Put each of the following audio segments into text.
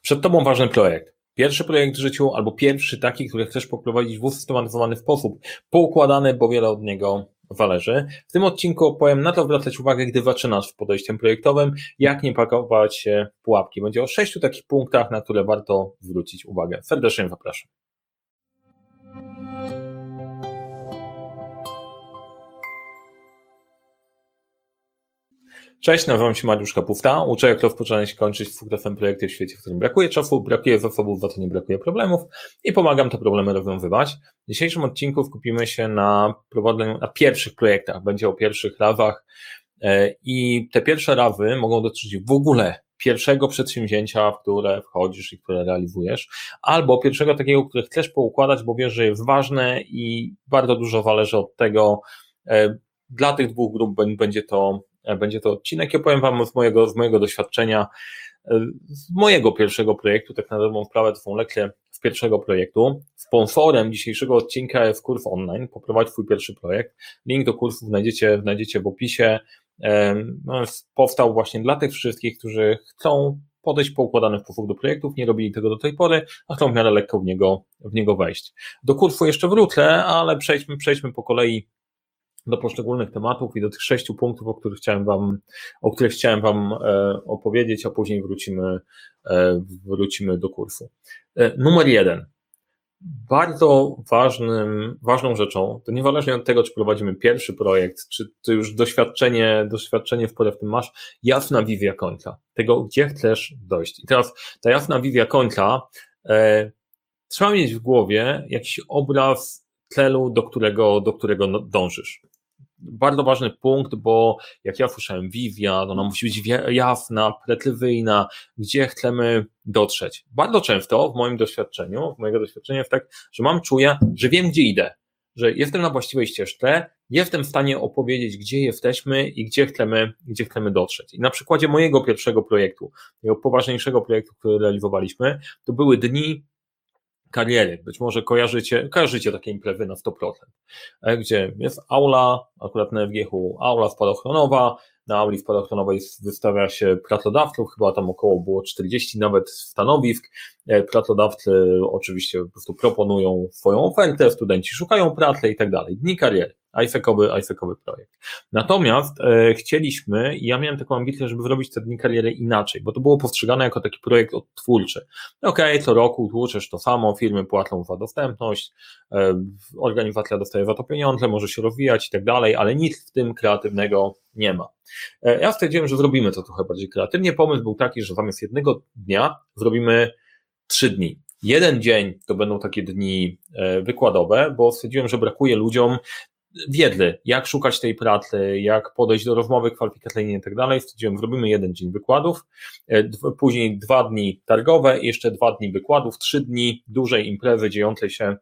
Przed Tobą ważny projekt. Pierwszy projekt w życiu albo pierwszy taki, który chcesz poprowadzić w usystematyzowany sposób, poukładany, bo wiele od niego zależy. W tym odcinku opowiem na to zwracać uwagę, gdy zaczynasz w podejściem projektowym, jak nie pakować się pułapki. Będzie o sześciu takich punktach, na które warto zwrócić uwagę. Serdecznie zapraszam. Cześć, nazywam się Mariusz Kapufta. Uczę, jak rozpoczynać i kończyć twórcem projekty w świecie, w którym brakuje czasu, brakuje zasobów, za to nie brakuje problemów i pomagam te problemy rozwiązywać. W dzisiejszym odcinku skupimy się na prowadzeniu, na pierwszych projektach. Będzie o pierwszych rawach e, i te pierwsze rawy mogą dotyczyć w ogóle pierwszego przedsięwzięcia, w które wchodzisz i które realizujesz, albo pierwszego takiego, które chcesz poukładać, bo wiesz, że jest ważne i bardzo dużo zależy od tego, e, dla tych dwóch grup będzie to będzie to odcinek i opowiem Wam z mojego, z mojego doświadczenia, e, z mojego pierwszego projektu, tak na dobrą sprawę, to są lekcje z pierwszego projektu. Sponsorem dzisiejszego odcinka jest kurs online, poprowadź Twój pierwszy projekt. Link do kursów znajdziecie, znajdziecie w opisie. E, no, powstał właśnie dla tych wszystkich, którzy chcą podejść poukładany sposób do projektów, nie robili tego do tej pory, a chcą w miarę lekko w niego, w niego wejść. Do kursu jeszcze wrócę, ale przejdźmy, przejdźmy po kolei do poszczególnych tematów i do tych sześciu punktów, o których chciałem Wam, o których chciałem Wam e, opowiedzieć, a później wrócimy, e, wrócimy do kursu. E, numer jeden. Bardzo ważnym, ważną rzeczą, to niezależnie od tego, czy prowadzimy pierwszy projekt, czy to już doświadczenie, doświadczenie w pole w tym masz, jasna wizja końca, tego, gdzie chcesz dojść. I teraz ta jasna wizja końca, e, trzeba mieć w głowie jakiś obraz celu, do którego, do którego no, dążysz bardzo ważny punkt, bo jak ja słyszałem wizja, ona musi być jasna, precyzyjna, gdzie chcemy dotrzeć. Bardzo często w moim doświadczeniu, w mojego doświadczenia jest tak, że mam czuję, że wiem, gdzie idę, że jestem na właściwej ścieżce, jestem w stanie opowiedzieć, gdzie jesteśmy i gdzie chcemy, gdzie chcemy dotrzeć. I na przykładzie mojego pierwszego projektu, tego poważniejszego projektu, który realizowaliśmy, to były dni kariery. Być może kojarzycie, kojarzycie takie imprezy na 100%, e, gdzie jest aula, akurat na FGH, aula spadochronowa, na auli spadochronowej wystawia się pracodawców, chyba tam około było 40 nawet stanowisk. E, pracodawcy oczywiście po prostu proponują swoją ofertę, studenci szukają pracy i tak dalej. Dni kariery. IFEC-owy, IFEC-owy projekt. Natomiast e, chcieliśmy, i ja miałem taką ambicję, żeby zrobić te dni kariery inaczej, bo to było postrzegane jako taki projekt odtwórczy. Okej, okay, co roku tłuczesz to samo, firmy płacą za dostępność, e, organizacja dostaje za to pieniądze, może się rozwijać i tak dalej, ale nic w tym kreatywnego nie ma. E, ja stwierdziłem, że zrobimy to trochę bardziej kreatywnie. Pomysł był taki, że zamiast jednego dnia zrobimy trzy dni. Jeden dzień to będą takie dni e, wykładowe, bo stwierdziłem, że brakuje ludziom wiedzy, jak szukać tej pracy, jak podejść do rozmowy kwalifikacyjnej i tak dalej. Stwierdziłem, zrobimy jeden dzień wykładów, e, później dwa dni targowe, jeszcze dwa dni wykładów, trzy dni dużej imprezy dziejącej się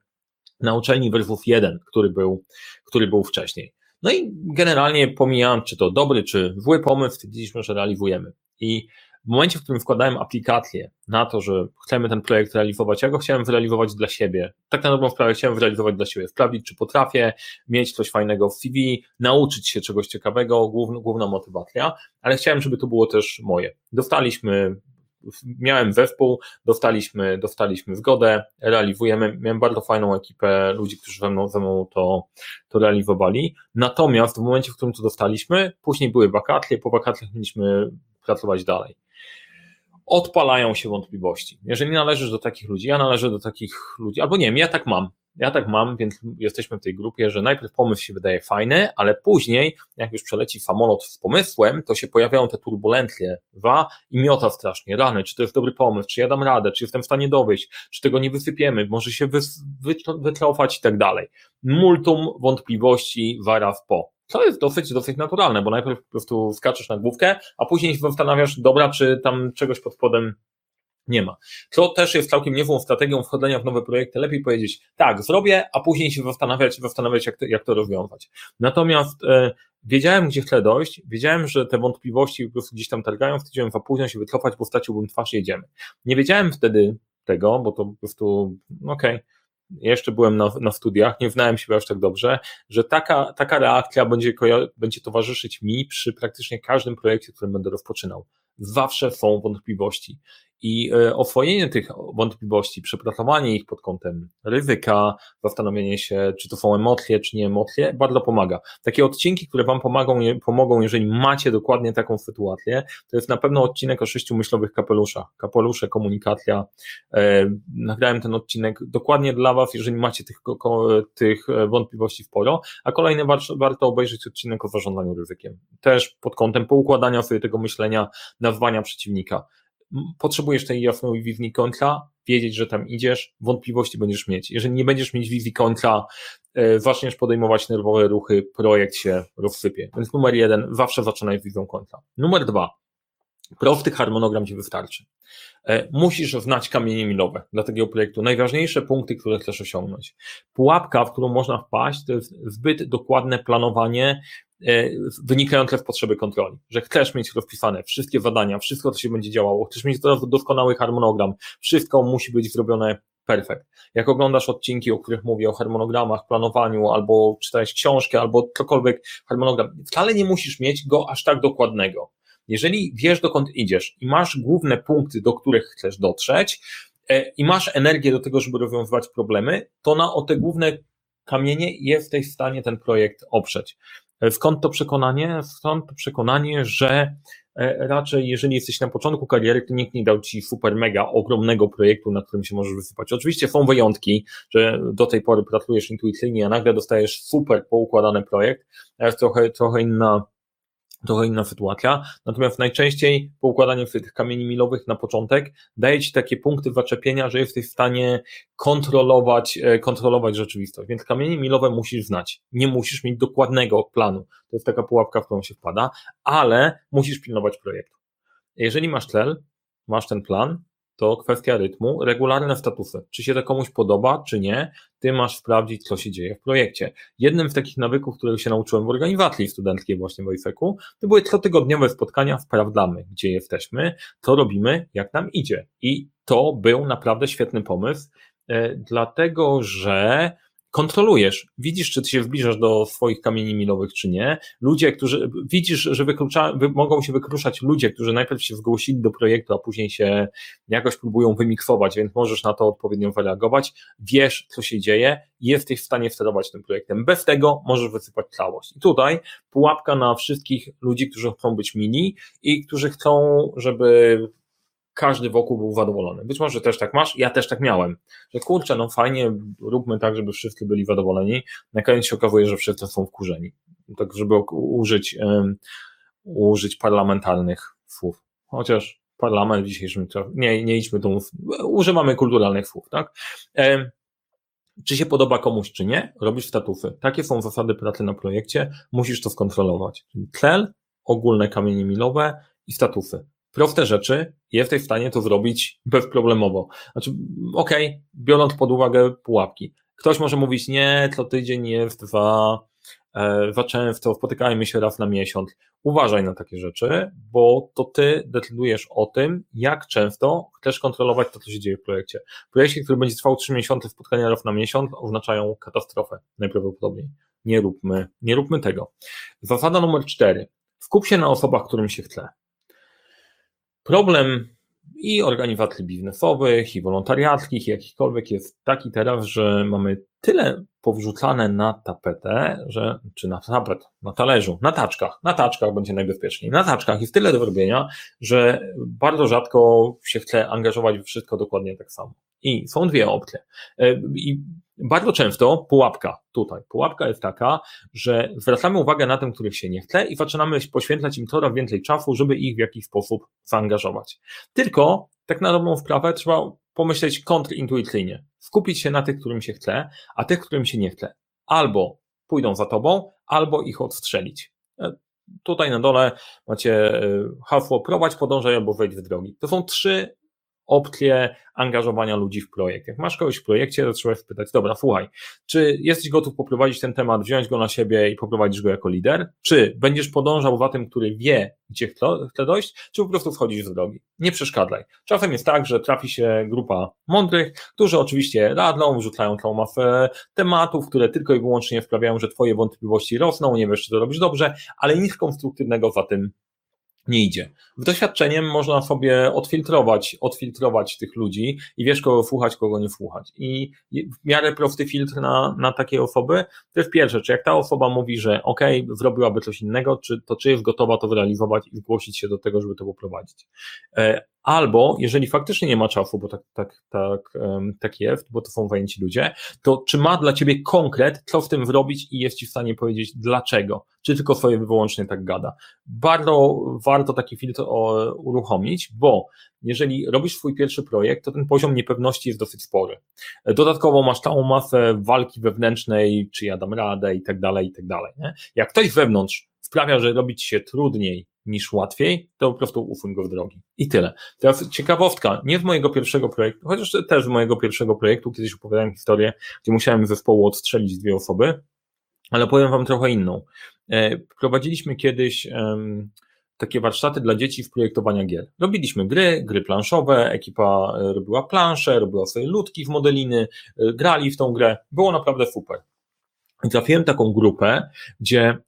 na uczelni versus jeden, który był, który był wcześniej. No i generalnie pomijając, czy to dobry, czy zły pomysł, stwierdziliśmy, że realizujemy. I w momencie, w którym wkładałem aplikację na to, że chcemy ten projekt realizować, ja go chciałem zrealizować dla siebie. Tak na dobrą sprawę chciałem zrealizować dla siebie, sprawdzić, czy potrafię mieć coś fajnego w CV, nauczyć się czegoś ciekawego, główna, główna motywacja, ale chciałem, żeby to było też moje. Dostaliśmy miałem zespół, dostaliśmy, dostaliśmy zgodę, realizujemy, miałem bardzo fajną ekipę ludzi, którzy ze mną, ze mną to, to realizowali, natomiast w momencie, w którym to dostaliśmy, później były wakacje, po wakacjach mieliśmy pracować dalej odpalają się wątpliwości. Jeżeli należysz do takich ludzi, ja należę do takich ludzi, albo nie wiem, ja tak mam. Ja tak mam, więc jesteśmy w tej grupie, że najpierw pomysł się wydaje fajny, ale później, jak już przeleci samolot z pomysłem, to się pojawiają te turbulencje wa i miota strasznie, rany, czy to jest dobry pomysł, czy ja dam radę, czy jestem w stanie dowieść, czy tego nie wysypiemy, może się wycofać i tak dalej. Multum wątpliwości zaraz po. To jest dosyć, dosyć naturalne, bo najpierw po prostu skaczesz na główkę, a później się zastanawiasz, dobra, czy tam czegoś pod spodem nie ma. To też jest całkiem niezłą strategią wchodzenia w nowe projekty. Lepiej powiedzieć, tak, zrobię, a później się zastanawiać, zastanawiać jak, to, jak to rozwiązać. Natomiast e, wiedziałem, gdzie chcę dojść, wiedziałem, że te wątpliwości po prostu gdzieś tam targają, wstydziłem za późno się wycofać, bo straciłbym twarz, jedziemy. Nie wiedziałem wtedy tego, bo to po prostu, okej, okay, jeszcze byłem na, na studiach, nie znałem siebie aż tak dobrze, że taka, taka reakcja będzie, będzie towarzyszyć mi przy praktycznie każdym projekcie, który będę rozpoczynał. Zawsze są wątpliwości. I e, oswojenie tych wątpliwości, przepracowanie ich pod kątem ryzyka, zastanowienie się, czy to są emocje, czy nie emocje, bardzo pomaga. Takie odcinki, które Wam pomogą, pomogą, jeżeli macie dokładnie taką sytuację, to jest na pewno odcinek o sześciu myślowych kapeluszach. Kapelusze, komunikacja. E, nagrałem ten odcinek dokładnie dla Was, jeżeli macie tych, tych e, wątpliwości w poro, a kolejny warto obejrzeć odcinek o zarządzaniu ryzykiem. Też pod kątem poukładania sobie tego myślenia, nazwania przeciwnika potrzebujesz tej jasnej wizji końca, wiedzieć, że tam idziesz, wątpliwości będziesz mieć. Jeżeli nie będziesz mieć wizji końca, e, zaczniesz podejmować nerwowe ruchy, projekt się rozsypie. Więc numer jeden, zawsze zaczynaj wizją końca. Numer dwa, prosty harmonogram Ci wystarczy. E, musisz znać kamienie milowe dla takiego projektu. Najważniejsze punkty, które chcesz osiągnąć. Pułapka, w którą można wpaść, to jest zbyt dokładne planowanie wynikające z potrzeby kontroli, że chcesz mieć rozpisane wszystkie zadania, wszystko, co się będzie działało, chcesz mieć teraz doskonały harmonogram, wszystko musi być zrobione perfekt. Jak oglądasz odcinki, o których mówię, o harmonogramach, planowaniu, albo czytałeś książkę, albo cokolwiek harmonogram, wcale nie musisz mieć go aż tak dokładnego. Jeżeli wiesz, dokąd idziesz i masz główne punkty, do których chcesz dotrzeć, e, i masz energię do tego, żeby rozwiązywać problemy, to na o te główne kamienie jesteś w stanie ten projekt oprzeć. Skąd to przekonanie? Skąd to przekonanie, że e, raczej jeżeli jesteś na początku kariery, to nikt nie dał ci super mega ogromnego projektu, na którym się możesz wysypać. Oczywiście są wyjątki, że do tej pory pracujesz intuicyjnie, a nagle dostajesz super poukładany projekt, a jest trochę, trochę inna trochę inna sytuacja. Natomiast najczęściej poukładanie tych kamieni milowych na początek daje Ci takie punkty zaczepienia, że jesteś w stanie kontrolować, e, kontrolować rzeczywistość. Więc kamienie milowe musisz znać. Nie musisz mieć dokładnego planu. To jest taka pułapka, w którą się wpada, ale musisz pilnować projektu. Jeżeli masz cel, masz ten plan, to kwestia rytmu, regularne statusy. Czy się to komuś podoba, czy nie, ty masz sprawdzić, co się dzieje w projekcie. Jednym z takich nawyków, których się nauczyłem w organizacji studenckiej właśnie w OIFEK-u, to były cotygodniowe spotkania, sprawdzamy, gdzie jesteśmy, co robimy, jak nam idzie. I to był naprawdę świetny pomysł, e, dlatego że kontrolujesz, widzisz, czy ty się zbliżasz do swoich kamieni milowych, czy nie. Ludzie, którzy, widzisz, że wyklucza, mogą się wykruszać ludzie, którzy najpierw się zgłosili do projektu, a później się jakoś próbują wymiksować, więc możesz na to odpowiednio zareagować. Wiesz, co się dzieje, jesteś w stanie sterować tym projektem. Bez tego możesz wysypać całość. I tutaj pułapka na wszystkich ludzi, którzy chcą być mini i którzy chcą, żeby każdy wokół był zadowolony. Być może też tak masz, ja też tak miałem, że kurczę, no fajnie, róbmy tak, żeby wszyscy byli zadowoleni. Na koniec się okazuje, że wszyscy są wkurzeni. Tak, żeby użyć, um, użyć parlamentarnych słów. Chociaż parlament w dzisiejszym nie, nie idźmy tu, używamy kulturalnych słów, tak? Um, czy się podoba komuś, czy nie, robisz statufy. Takie są zasady pracy na projekcie, musisz to skontrolować. Cel, ogólne kamienie milowe i statufy proste rzeczy jesteś w stanie to zrobić bezproblemowo. Znaczy, okej, okay, biorąc pod uwagę pułapki. Ktoś może mówić, nie, co tydzień jest za, e, za często, spotykajmy się raz na miesiąc. Uważaj na takie rzeczy, bo to ty decydujesz o tym, jak często chcesz kontrolować to, co się dzieje w projekcie. Projekcie, który będzie trwał trzy miesiące, spotkania raz na miesiąc oznaczają katastrofę najprawdopodobniej. Nie róbmy, nie róbmy tego. Zasada numer cztery. Skup się na osobach, którym się chce. Problem i organizacji biznesowych, i wolontariackich, i jakichkolwiek jest taki teraz, że mamy tyle powrzucane na tapetę, że, czy na tapet, na talerzu, na taczkach, na taczkach będzie najbezpieczniej. Na taczkach jest tyle do robienia, że bardzo rzadko się chce angażować w wszystko dokładnie tak samo. I są dwie opcje. E, I bardzo często pułapka tutaj. Pułapka jest taka, że zwracamy uwagę na tym, których się nie chce i zaczynamy poświęcać im coraz więcej czasu, żeby ich w jakiś sposób zaangażować. Tylko, tak na dobrą sprawę, trzeba pomyśleć kontrintuicyjnie. Skupić się na tych, którym się chce, a tych, którym się nie chce. Albo pójdą za tobą, albo ich odstrzelić. E, tutaj na dole macie e, hasło prowadź, podążaj albo wejdź w drogi. To są trzy opcję angażowania ludzi w projekt. Jak masz kogoś w projekcie, to trzeba spytać, dobra, słuchaj, czy jesteś gotów poprowadzić ten temat, wziąć go na siebie i poprowadzisz go jako lider? Czy będziesz podążał za tym, który wie, gdzie chce dojść, czy po prostu wchodzisz z drogi? Nie przeszkadzaj. Czasem jest tak, że trafi się grupa mądrych, którzy oczywiście radną, wrzucają całą masę tematów, które tylko i wyłącznie sprawiają, że twoje wątpliwości rosną, nie wiesz, czy to robisz dobrze, ale nic konstruktywnego za tym nie idzie. W doświadczeniem można sobie odfiltrować, odfiltrować tych ludzi i wiesz, kogo słuchać, kogo nie słuchać. I w miarę prosty filtr na, na takie osoby to jest pierwsze, czy jak ta osoba mówi, że ok, zrobiłaby coś innego, czy to czy jest gotowa to realizować i zgłosić się do tego, żeby to poprowadzić. Albo jeżeli faktycznie nie ma czasu, bo tak, tak, tak, tak jest, bo to są zajęci ludzie, to czy ma dla ciebie konkret, co w tym zrobić i jest ci w stanie powiedzieć dlaczego, czy tylko sobie wyłącznie tak gada. Bardzo warto taki filtr uruchomić, bo jeżeli robisz swój pierwszy projekt, to ten poziom niepewności jest dosyć spory. Dodatkowo masz całą masę walki wewnętrznej, czy ja dam radę i tak dalej, i tak dalej. Nie? Jak ktoś wewnątrz sprawia, że robić się trudniej niż łatwiej, to po prostu usuń go w drogi. I tyle. Teraz ciekawostka, nie z mojego pierwszego projektu, chociaż też z mojego pierwszego projektu, kiedyś opowiadałem historię, gdzie musiałem zespołu odstrzelić dwie osoby, ale powiem wam trochę inną. E, prowadziliśmy kiedyś takie warsztaty dla dzieci w projektowania gier. Robiliśmy gry, gry planszowe, ekipa e, robiła plansze, robiła sobie ludki w modeliny, e, grali w tą grę. Było naprawdę super. I trafiłem taką grupę, gdzie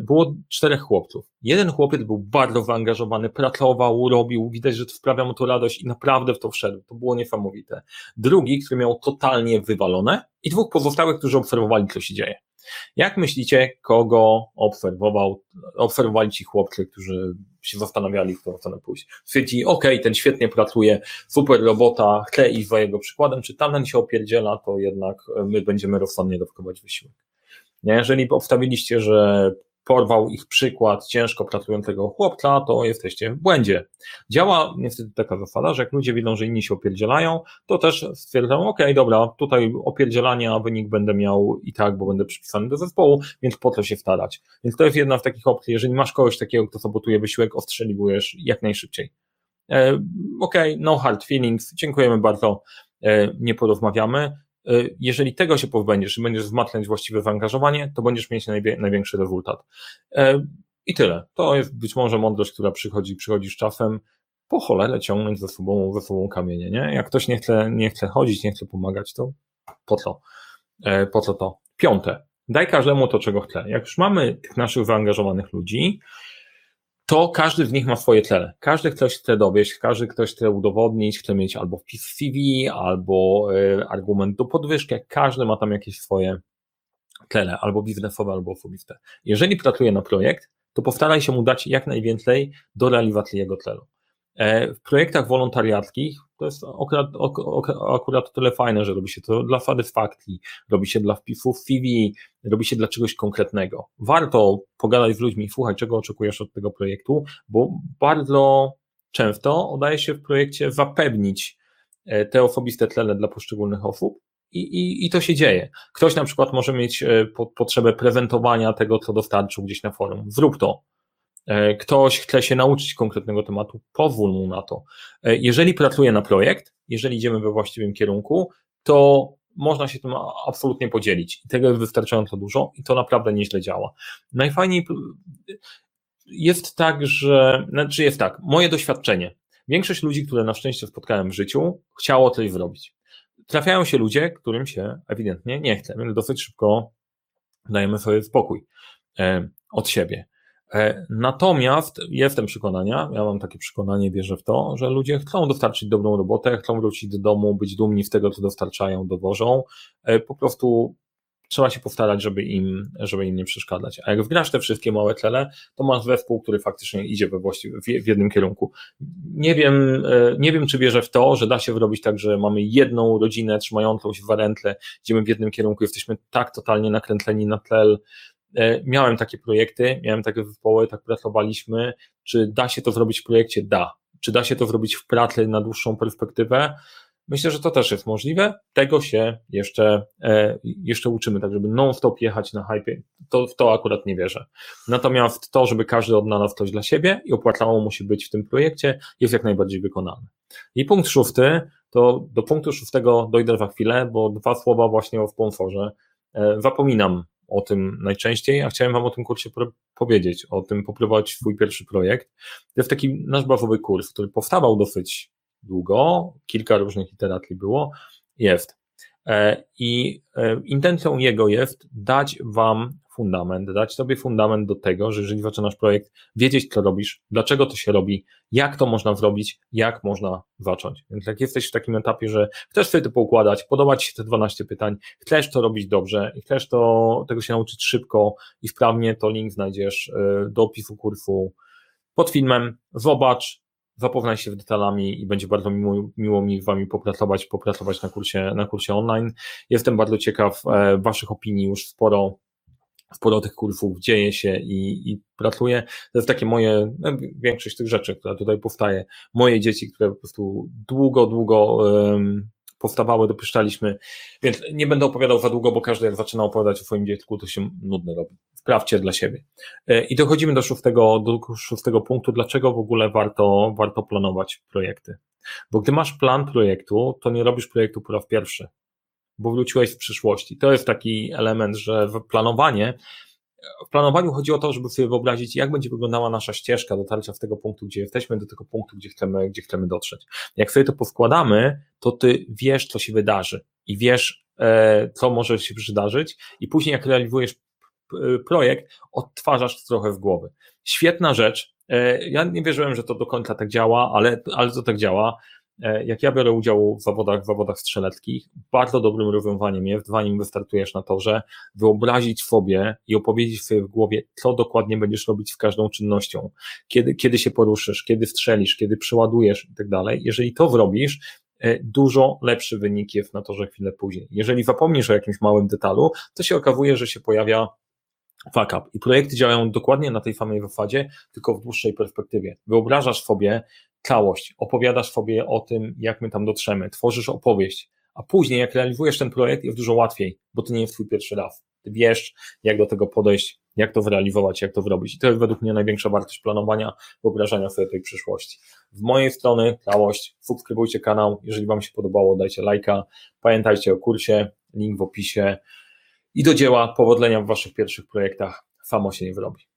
było czterech chłopców. Jeden chłopiec był bardzo zaangażowany, pracował, robił, widać, że sprawia mu to radość i naprawdę w to wszedł. To było niesamowite. Drugi, który miał totalnie wywalone i dwóch pozostałych, którzy obserwowali, co się dzieje. Jak myślicie, kogo obserwował, obserwowali ci chłopcy, którzy się zastanawiali, w którą stronę pójść? Stwierdzili, okej, ten świetnie pracuje, super robota, chcę iść za jego przykładem, czy tamten się opierdziela, to jednak my będziemy rozsądnie dawkować wysiłek. Jeżeli obstawiliście, że porwał ich przykład ciężko pracującego chłopca, to jesteście w błędzie. Działa niestety taka zasada, że jak ludzie widzą, że inni się opierdzielają, to też stwierdzą, ok, dobra, tutaj opierdzielania wynik będę miał i tak, bo będę przypisany do zespołu, więc po co się starać. Więc to jest jedna z takich opcji, jeżeli masz kogoś takiego, kto sabotuje wysiłek, ostrzeliwujesz jak najszybciej. E, ok, no hard feelings, dziękujemy bardzo, e, nie porozmawiamy. Y, jeżeli tego się pozbędziesz i będziesz wzmacniać właściwe zaangażowanie, to będziesz mieć największy rezultat. Y, I tyle. To jest być może mądrość, która przychodzi, przychodzi z czasem. Po cholerę ciągnąć ze sobą, ze sobą kamienie, nie? Jak ktoś nie chce, nie chce chodzić, nie chce pomagać, to po co? Y, po co to? Piąte. Daj każdemu to, czego chce. Jak już mamy tych naszych zaangażowanych ludzi, to każdy z nich ma swoje cele. Każdy ktoś chce dowieść, każdy ktoś chce udowodnić, chce mieć albo wpis CV, albo y, argument do podwyżki, każdy ma tam jakieś swoje cele, albo biznesowe, albo osobiste. Jeżeli pracuje na projekt, to postaraj się mu dać jak najwięcej do realizacji jego celu. E, w projektach wolontariackich to jest akurat, akurat tyle fajne, że robi się to dla satysfakcji, robi się dla wpisów CV, robi się dla czegoś konkretnego. Warto pogadać z ludźmi, słuchaj, czego oczekujesz od tego projektu, bo bardzo często udaje się w projekcie zapewnić e, te osobiste tlele dla poszczególnych osób, i, i, I to się dzieje. Ktoś na przykład może mieć e, potrzebę prezentowania tego, co dostarczył gdzieś na forum. Zrób to. E, ktoś chce się nauczyć konkretnego tematu, pozwól mu na to. E, jeżeli pracuje na projekt, jeżeli idziemy we właściwym kierunku, to można się tym absolutnie podzielić. I tego jest wystarczająco dużo i to naprawdę nieźle działa. Najfajniej jest tak, że, znaczy jest tak, moje doświadczenie. Większość ludzi, które na szczęście spotkałem w życiu, chciało coś zrobić. Trafiają się ludzie, którym się ewidentnie nie chce, więc dosyć szybko dajemy sobie spokój e, od siebie. E, natomiast jestem przekonania, ja mam takie przekonanie, wierzę w to, że ludzie chcą dostarczyć dobrą robotę, chcą wrócić do domu, być dumni z tego, co dostarczają, dowożą. E, po prostu trzeba się powtarzać, żeby im, żeby im nie przeszkadzać. A jak wgrasz te wszystkie małe cele, to masz zespół, który faktycznie idzie we właściwie, w jednym kierunku. Nie wiem, e, nie wiem, czy wierzę w to, że da się zrobić tak, że mamy jedną rodzinę trzymającą się w warentle, idziemy w jednym kierunku, jesteśmy tak totalnie nakrętleni na tlel, miałem takie projekty, miałem takie zespoły, tak pracowaliśmy. Czy da się to zrobić w projekcie? Da. Czy da się to zrobić w pracy na dłuższą perspektywę? Myślę, że to też jest możliwe. Tego się jeszcze, e, jeszcze uczymy, tak żeby non-stop jechać na hype, to, w to akurat nie wierzę. Natomiast to, żeby każdy odnalazł coś dla siebie i opłacało mu się być w tym projekcie, jest jak najbardziej wykonane. I punkt szósty, to do punktu szóstego dojdę za chwilę, bo dwa słowa właśnie o sponsorze. E, zapominam o tym najczęściej, a chciałem Wam o tym kursie powiedzieć, o tym poprowadzić swój pierwszy projekt. To jest taki nasz bazowy kurs, który powstawał dosyć długo, kilka różnych iteracji było, jest. E, I e, intencją jego jest dać Wam fundament, dać Tobie fundament do tego, że jeżeli zaczynasz projekt, wiedzieć, co robisz, dlaczego to się robi, jak to można zrobić, jak można zacząć. Więc jak jesteś w takim etapie, że chcesz sobie to poukładać, podoba Ci się te 12 pytań, chcesz to robić dobrze i chcesz to, tego się nauczyć szybko i wprawnie, to link znajdziesz y, do opisu kursu pod filmem. Zobacz, zapoznaj się z detalami i będzie bardzo miło, miło mi Wami popracować, popracować na kursie, na kursie online. Jestem bardzo ciekaw e, Waszych opinii, już sporo sporo tych kursów dzieje się i, i pracuje. To jest takie moje, no, większość tych rzeczy, która tutaj powstaje, moje dzieci, które po prostu długo, długo um, powstawały, dopuszczaliśmy, więc nie będę opowiadał za długo, bo każdy jak zaczyna opowiadać o swoim dziecku, to się nudny robi. Sprawdźcie dla siebie. E, I dochodzimy do szóstego, do szóstego punktu, dlaczego w ogóle warto, warto planować projekty. Bo gdy masz plan projektu, to nie robisz projektu po raz pierwszy bo wróciłeś w przyszłości. To jest taki element, że w planowanie, w planowaniu chodzi o to, żeby sobie wyobrazić, jak będzie wyglądała nasza ścieżka dotarcia z tego punktu, gdzie jesteśmy, do tego punktu, gdzie chcemy, gdzie chcemy dotrzeć. Jak sobie to poskładamy, to ty wiesz, co się wydarzy i wiesz, e, co może się przydarzyć i później jak realizujesz projekt, odtwarzasz to trochę w głowie. Świetna rzecz. E, ja nie wierzyłem, że to do końca tak działa, ale, ale to tak działa. E, jak ja biorę udział w zawodach, w zawodach strzeleckich, bardzo dobrym rozwiązaniem jest, zanim wystartujesz na torze, wyobrazić sobie i opowiedzieć sobie w głowie, co dokładnie będziesz robić z każdą czynnością, kiedy, kiedy się poruszysz, kiedy strzelisz, kiedy przeładujesz i tak dalej. Jeżeli to zrobisz, e, dużo lepszy wynik jest na torze chwilę później. Jeżeli zapomnisz o jakimś małym detalu, to się okazuje, że się pojawia fuck up. I projekty działają dokładnie na tej samej zasadzie, tylko w dłuższej perspektywie. Wyobrażasz sobie, całość, opowiadasz sobie o tym, jak my tam dotrzemy, tworzysz opowieść, a później jak realizujesz ten projekt jest dużo łatwiej, bo to nie jest twój pierwszy raz. Ty wiesz, jak do tego podejść, jak to zrealizować, jak to zrobić. I to jest według mnie największa wartość planowania, wyobrażania sobie tej przyszłości. W mojej strony całość, subskrybujcie kanał, jeżeli Wam się podobało, dajcie lajka, pamiętajcie o kursie, link w opisie i do dzieła, powodzenia w Waszych pierwszych projektach, samo się nie wyrobi.